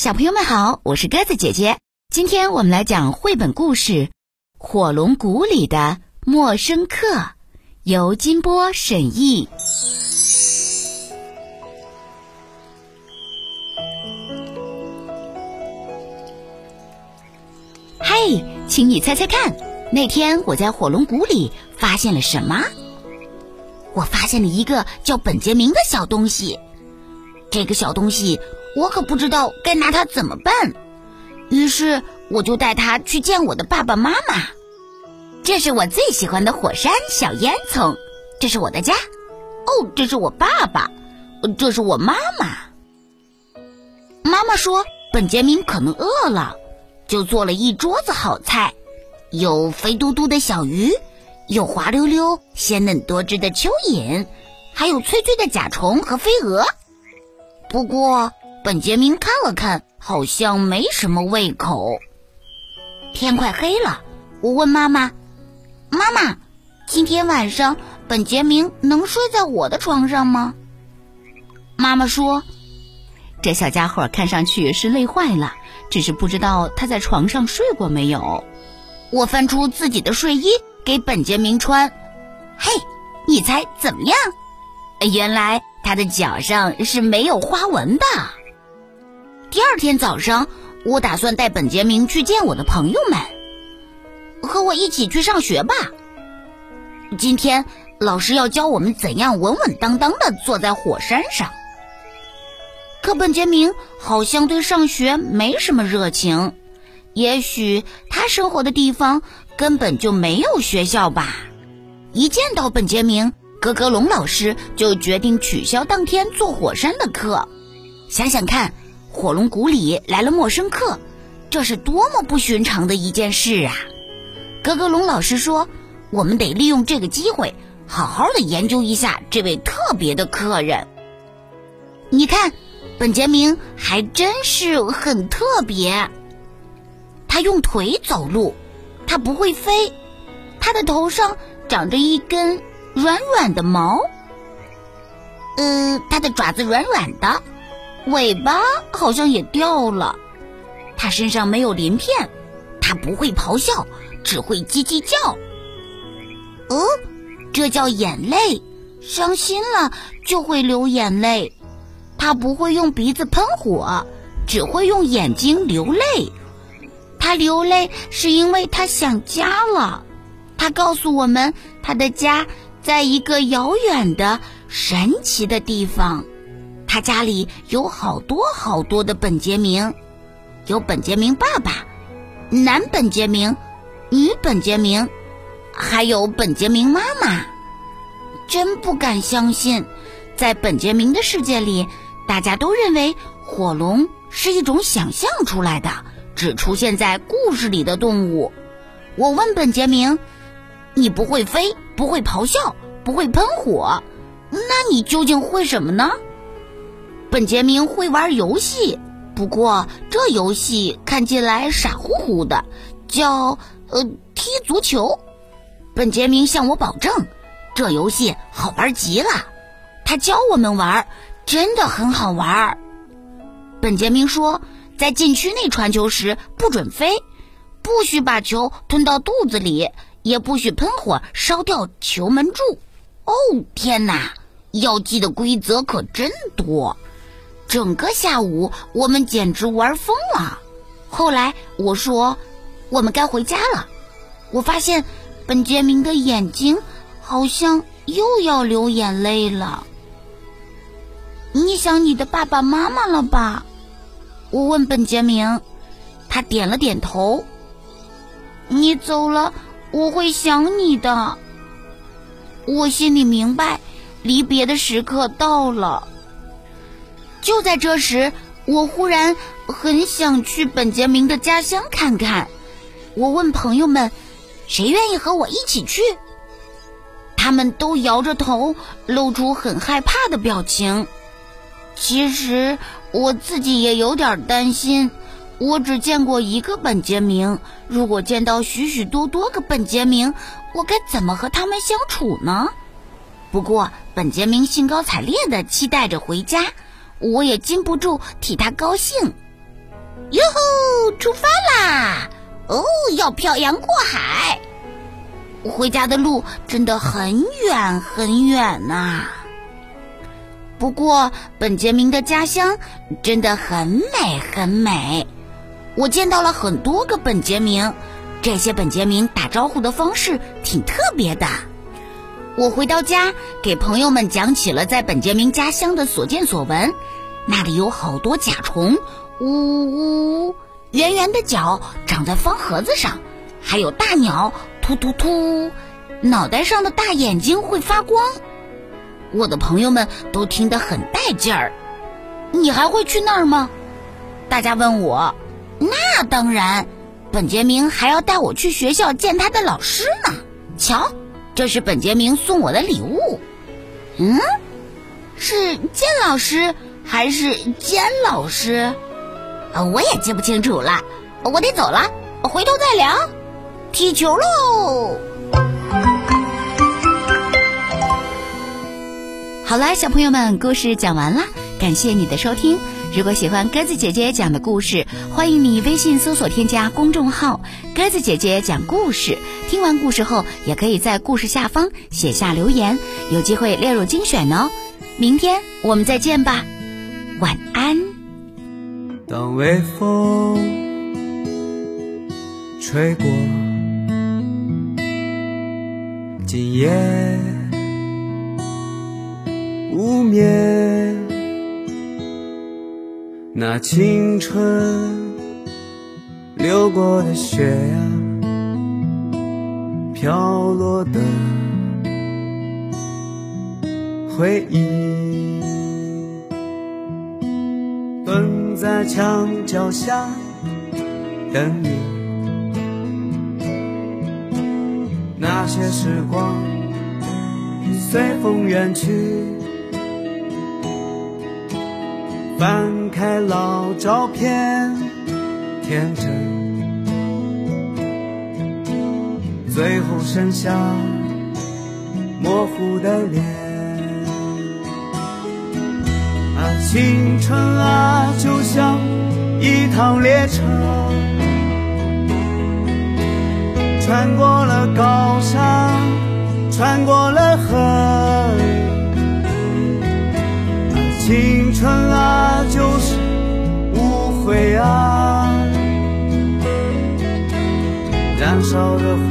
小朋友们好，我是鸽子姐姐。今天我们来讲绘本故事《火龙谷里的陌生客》，由金波审译。嘿，请你猜猜看，那天我在火龙谷里发现了什么？我发现了一个叫本杰明的小东西。这个小东西。我可不知道该拿它怎么办，于是我就带它去见我的爸爸妈妈。这是我最喜欢的火山小烟囱，这是我的家。哦，这是我爸爸，这是我妈妈。妈妈说本杰明可能饿了，就做了一桌子好菜，有肥嘟嘟的小鱼，有滑溜溜、鲜嫩多汁的蚯蚓，还有脆脆的甲虫和飞蛾。不过。本杰明看了看，好像没什么胃口。天快黑了，我问妈妈：“妈妈，今天晚上本杰明能睡在我的床上吗？”妈妈说：“这小家伙看上去是累坏了，只是不知道他在床上睡过没有。”我翻出自己的睡衣给本杰明穿，嘿，你猜怎么样？原来他的脚上是没有花纹的。第二天早上，我打算带本杰明去见我的朋友们，和我一起去上学吧。今天老师要教我们怎样稳稳当当的坐在火山上。可本杰明好像对上学没什么热情，也许他生活的地方根本就没有学校吧。一见到本杰明，格格龙老师就决定取消当天坐火山的课。想想看。火龙谷里来了陌生客，这是多么不寻常的一件事啊！格格龙老师说：“我们得利用这个机会，好好的研究一下这位特别的客人。你看，本杰明还真是很特别。他用腿走路，他不会飞，他的头上长着一根软软的毛，呃，他的爪子软软的。”尾巴好像也掉了，它身上没有鳞片，它不会咆哮，只会叽叽叫。哦，这叫眼泪，伤心了就会流眼泪。它不会用鼻子喷火，只会用眼睛流泪。它流泪是因为它想家了。它告诉我们，它的家在一个遥远的、神奇的地方。他家里有好多好多的本杰明，有本杰明爸爸，男本杰明，女本杰明，还有本杰明妈妈。真不敢相信，在本杰明的世界里，大家都认为火龙是一种想象出来的、只出现在故事里的动物。我问本杰明：“你不会飞，不会咆哮，不会喷火，那你究竟会什么呢？”本杰明会玩游戏，不过这游戏看起来傻乎乎的，叫呃踢足球。本杰明向我保证，这游戏好玩极了。他教我们玩，真的很好玩。本杰明说，在禁区内传球时不准飞，不许把球吞到肚子里，也不许喷火烧掉球门柱。哦天哪，要记的规则可真多。整个下午，我们简直玩疯了。后来我说：“我们该回家了。”我发现本杰明的眼睛好像又要流眼泪了。你想你的爸爸妈妈了吧？我问本杰明，他点了点头。你走了，我会想你的。我心里明白，离别的时刻到了。就在这时，我忽然很想去本杰明的家乡看看。我问朋友们：“谁愿意和我一起去？”他们都摇着头，露出很害怕的表情。其实我自己也有点担心。我只见过一个本杰明，如果见到许许多多个本杰明，我该怎么和他们相处呢？不过，本杰明兴高采烈地期待着回家。我也禁不住替他高兴。哟吼，出发啦！哦，要漂洋过海。回家的路真的很远很远呐。不过，本杰明的家乡真的很美很美。我见到了很多个本杰明，这些本杰明打招呼的方式挺特别的。我回到家，给朋友们讲起了在本杰明家乡的所见所闻。那里有好多甲虫，呜呜，圆圆的脚长在方盒子上，还有大鸟，突突突，脑袋上的大眼睛会发光。我的朋友们都听得很带劲儿。你还会去那儿吗？大家问我。那当然，本杰明还要带我去学校见他的老师呢。瞧，这是本杰明送我的礼物。嗯，是见老师还是监老师？啊，我也记不清楚了。我得走了，回头再聊。踢球喽！好了，小朋友们，故事讲完了，感谢你的收听。如果喜欢鸽子姐姐讲的故事，欢迎你微信搜索添加公众号“鸽子姐姐讲故事”。听完故事后，也可以在故事下方写下留言，有机会列入精选哦。明天我们再见吧，晚安。当微风吹过，今夜无眠。那青春流过的雪呀，飘落的回忆，蹲在墙角下等你。那些时光随风远去。翻开老照片，天真，最后剩下模糊的脸。啊，青春啊，就像一趟列车，穿过了高山，穿过了河。青春啊，就是无悔啊，燃烧的火